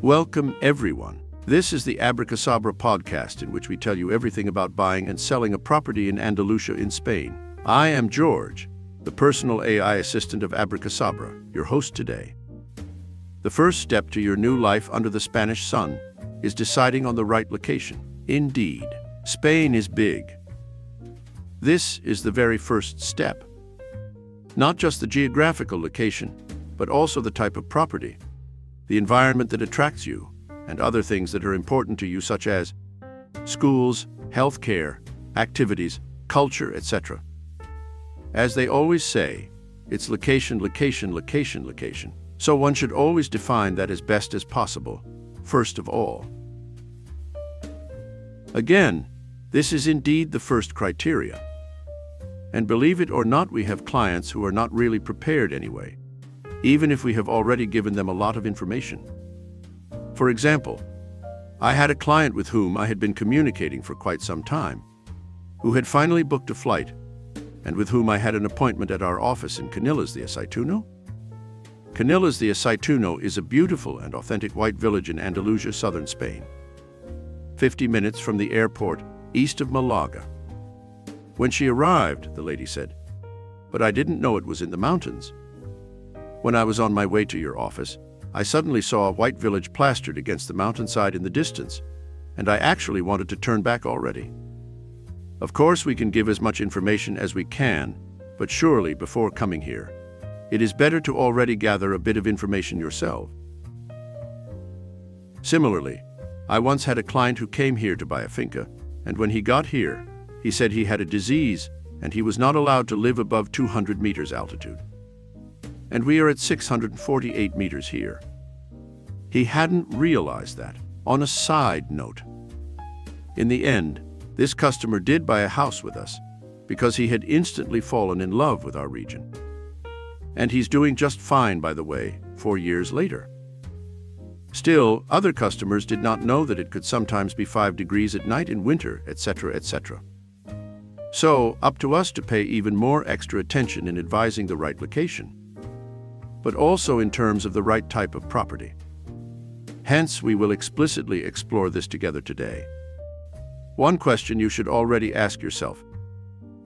Welcome, everyone. This is the Abracasabra podcast, in which we tell you everything about buying and selling a property in Andalusia in Spain. I am George, the personal AI assistant of Abracasabra, your host today. The first step to your new life under the Spanish sun is deciding on the right location. Indeed, Spain is big. This is the very first step. Not just the geographical location, but also the type of property, the environment that attracts you, and other things that are important to you, such as schools, healthcare, activities, culture, etc. As they always say, it's location, location, location, location. So one should always define that as best as possible, first of all. Again, this is indeed the first criteria. And believe it or not, we have clients who are not really prepared anyway, even if we have already given them a lot of information. For example, I had a client with whom I had been communicating for quite some time, who had finally booked a flight, and with whom I had an appointment at our office in Canillas de Aceituno. Canillas de Aceituno is a beautiful and authentic white village in Andalusia, southern Spain. 50 minutes from the airport east of Malaga. When she arrived, the lady said, but I didn't know it was in the mountains. When I was on my way to your office, I suddenly saw a white village plastered against the mountainside in the distance, and I actually wanted to turn back already. Of course, we can give as much information as we can, but surely before coming here, it is better to already gather a bit of information yourself. Similarly, I once had a client who came here to buy a finca, and when he got here, he said he had a disease and he was not allowed to live above 200 meters altitude and we are at 648 meters here. He hadn't realized that. On a side note, in the end, this customer did buy a house with us because he had instantly fallen in love with our region. And he's doing just fine, by the way, four years later. Still, other customers did not know that it could sometimes be 5 degrees at night in winter, etc., etc. So, up to us to pay even more extra attention in advising the right location but also in terms of the right type of property. Hence, we will explicitly explore this together today. One question you should already ask yourself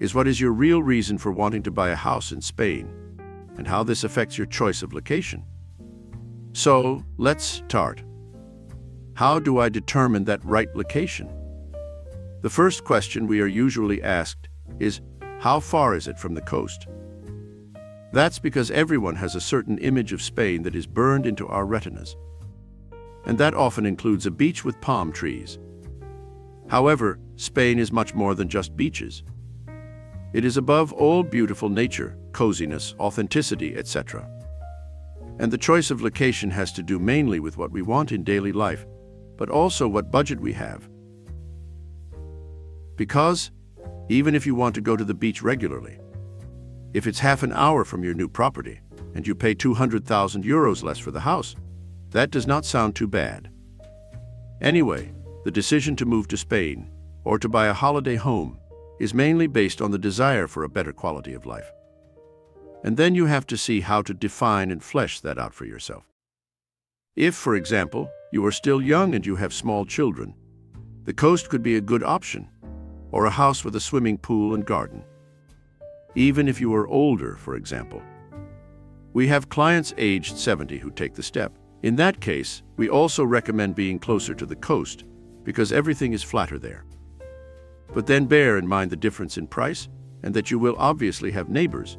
is what is your real reason for wanting to buy a house in Spain and how this affects your choice of location? So, let's start. How do I determine that right location? The first question we are usually asked is, how far is it from the coast? That's because everyone has a certain image of Spain that is burned into our retinas. And that often includes a beach with palm trees. However, Spain is much more than just beaches. It is above all beautiful nature, coziness, authenticity, etc. And the choice of location has to do mainly with what we want in daily life, but also what budget we have. Because, even if you want to go to the beach regularly, if it's half an hour from your new property and you pay 200,000 euros less for the house, that does not sound too bad. Anyway, the decision to move to Spain or to buy a holiday home is mainly based on the desire for a better quality of life. And then you have to see how to define and flesh that out for yourself. If, for example, you are still young and you have small children, the coast could be a good option, or a house with a swimming pool and garden even if you are older, for example. We have clients aged 70 who take the step. In that case, we also recommend being closer to the coast because everything is flatter there. But then bear in mind the difference in price and that you will obviously have neighbors.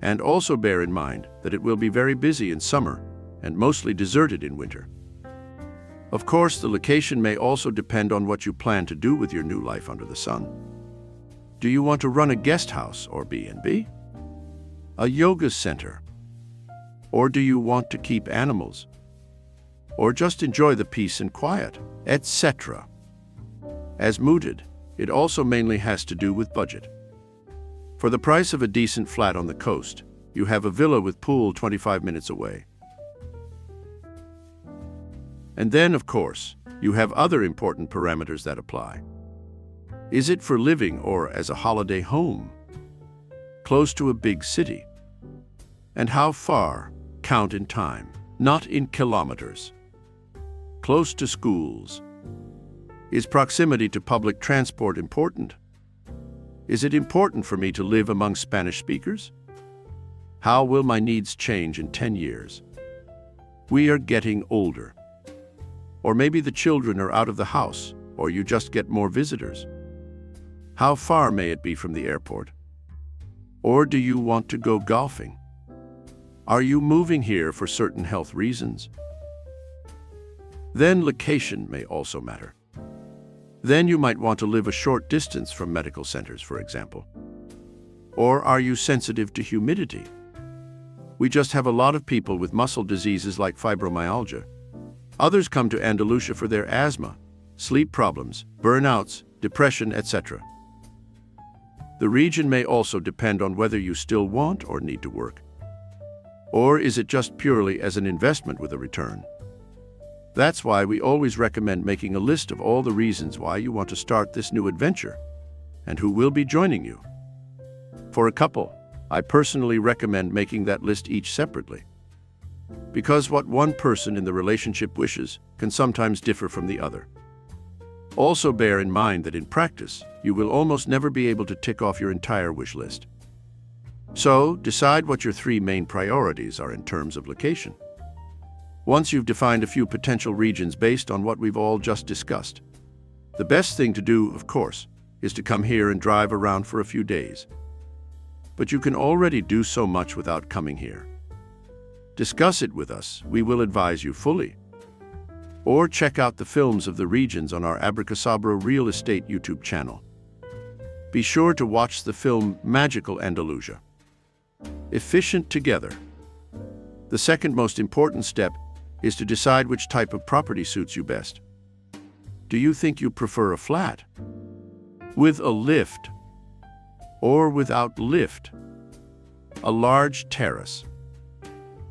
And also bear in mind that it will be very busy in summer and mostly deserted in winter. Of course, the location may also depend on what you plan to do with your new life under the sun. Do you want to run a guest house or B&B? A yoga center? Or do you want to keep animals? Or just enjoy the peace and quiet, etc.? As mooted, it also mainly has to do with budget. For the price of a decent flat on the coast, you have a villa with pool 25 minutes away. And then, of course, you have other important parameters that apply. Is it for living or as a holiday home? Close to a big city? And how far? Count in time, not in kilometers. Close to schools. Is proximity to public transport important? Is it important for me to live among Spanish speakers? How will my needs change in 10 years? We are getting older. Or maybe the children are out of the house, or you just get more visitors. How far may it be from the airport? Or do you want to go golfing? Are you moving here for certain health reasons? Then location may also matter. Then you might want to live a short distance from medical centers, for example. Or are you sensitive to humidity? We just have a lot of people with muscle diseases like fibromyalgia. Others come to Andalusia for their asthma, sleep problems, burnouts, depression, etc. The region may also depend on whether you still want or need to work. Or is it just purely as an investment with a return? That's why we always recommend making a list of all the reasons why you want to start this new adventure and who will be joining you. For a couple, I personally recommend making that list each separately. Because what one person in the relationship wishes can sometimes differ from the other. Also bear in mind that in practice, you will almost never be able to tick off your entire wish list. So, decide what your three main priorities are in terms of location. Once you've defined a few potential regions based on what we've all just discussed, the best thing to do, of course, is to come here and drive around for a few days. But you can already do so much without coming here. Discuss it with us, we will advise you fully. Or check out the films of the regions on our Abracasabra Real Estate YouTube channel. Be sure to watch the film Magical Andalusia. Efficient together. The second most important step is to decide which type of property suits you best. Do you think you prefer a flat? With a lift? Or without lift? A large terrace?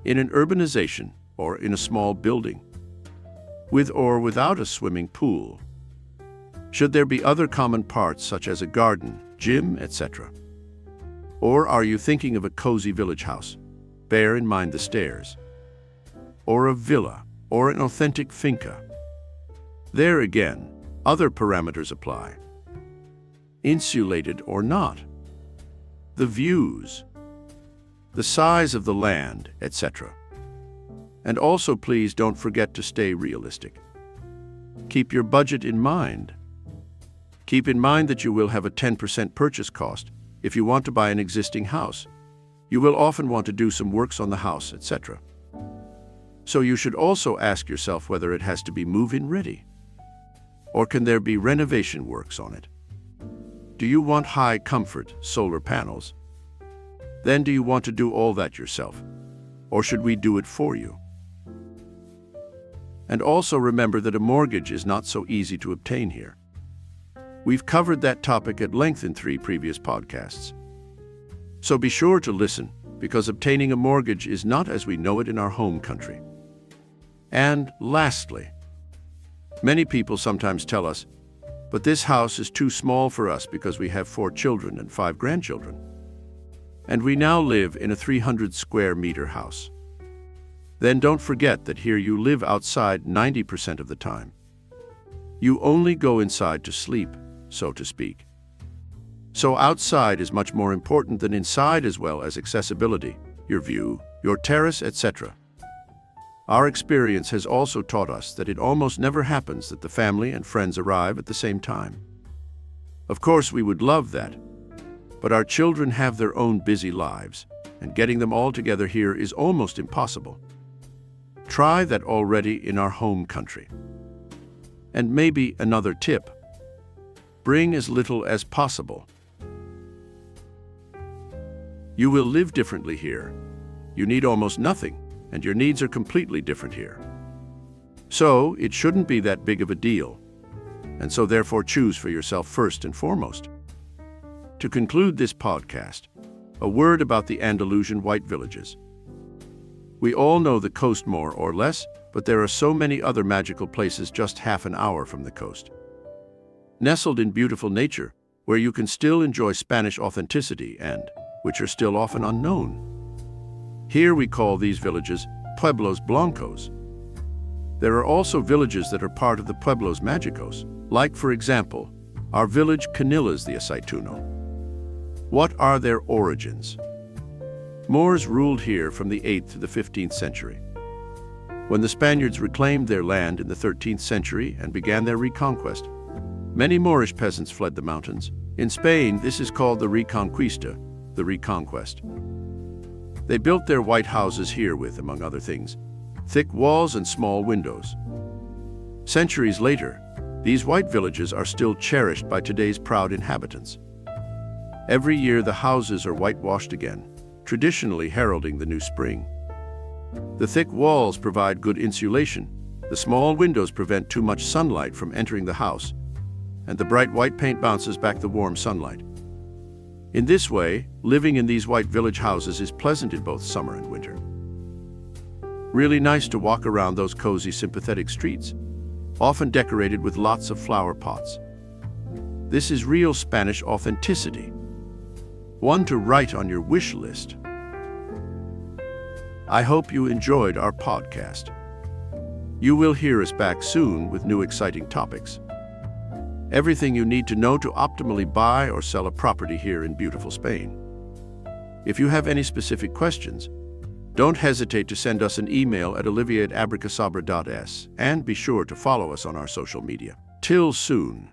In an urbanization or in a small building? With or without a swimming pool? Should there be other common parts such as a garden, gym, etc.? Or are you thinking of a cozy village house? Bear in mind the stairs. Or a villa, or an authentic finca. There again, other parameters apply. Insulated or not. The views. The size of the land, etc. And also please don't forget to stay realistic. Keep your budget in mind. Keep in mind that you will have a 10% purchase cost if you want to buy an existing house, you will often want to do some works on the house, etc. So you should also ask yourself whether it has to be move-in ready. Or can there be renovation works on it? Do you want high comfort solar panels? Then do you want to do all that yourself? Or should we do it for you? And also remember that a mortgage is not so easy to obtain here. We've covered that topic at length in three previous podcasts. So be sure to listen, because obtaining a mortgage is not as we know it in our home country. And lastly, many people sometimes tell us, but this house is too small for us because we have four children and five grandchildren. And we now live in a 300 square meter house. Then don't forget that here you live outside 90% of the time. You only go inside to sleep so to speak. So outside is much more important than inside as well as accessibility, your view, your terrace, etc. Our experience has also taught us that it almost never happens that the family and friends arrive at the same time. Of course, we would love that, but our children have their own busy lives, and getting them all together here is almost impossible. Try that already in our home country. And maybe another tip Bring as little as possible. You will live differently here. You need almost nothing, and your needs are completely different here. So, it shouldn't be that big of a deal, and so therefore choose for yourself first and foremost. To conclude this podcast, a word about the Andalusian white villages. We all know the coast more or less, but there are so many other magical places just half an hour from the coast nestled in beautiful nature, where you can still enjoy Spanish authenticity and which are still often unknown. Here we call these villages Pueblos Blancos. There are also villages that are part of the Pueblos Magicos, like, for example, our village Canillas de Aceituno. What are their origins? Moors ruled here from the 8th to the 15th century. When the Spaniards reclaimed their land in the 13th century and began their reconquest, many Moorish peasants fled the mountains. In Spain, this is called the Reconquista, the Reconquest. They built their white houses here with, among other things, thick walls and small windows. Centuries later, these white villages are still cherished by today's proud inhabitants. Every year the houses are whitewashed again, traditionally heralding the new spring. The thick walls provide good insulation, the small windows prevent too much sunlight from entering the house, and the bright white paint bounces back the warm sunlight. In this way, living in these white village houses is pleasant in both summer and winter. Really nice to walk around those cozy, sympathetic streets, often decorated with lots of flower pots. This is real Spanish authenticity, one to write on your wish list. I hope you enjoyed our podcast. You will hear us back soon with new exciting topics. Everything you need to know to optimally buy or sell a property here in beautiful Spain. If you have any specific questions, don't hesitate to send us an email at olivia at and be sure to follow us on our social media. Till soon.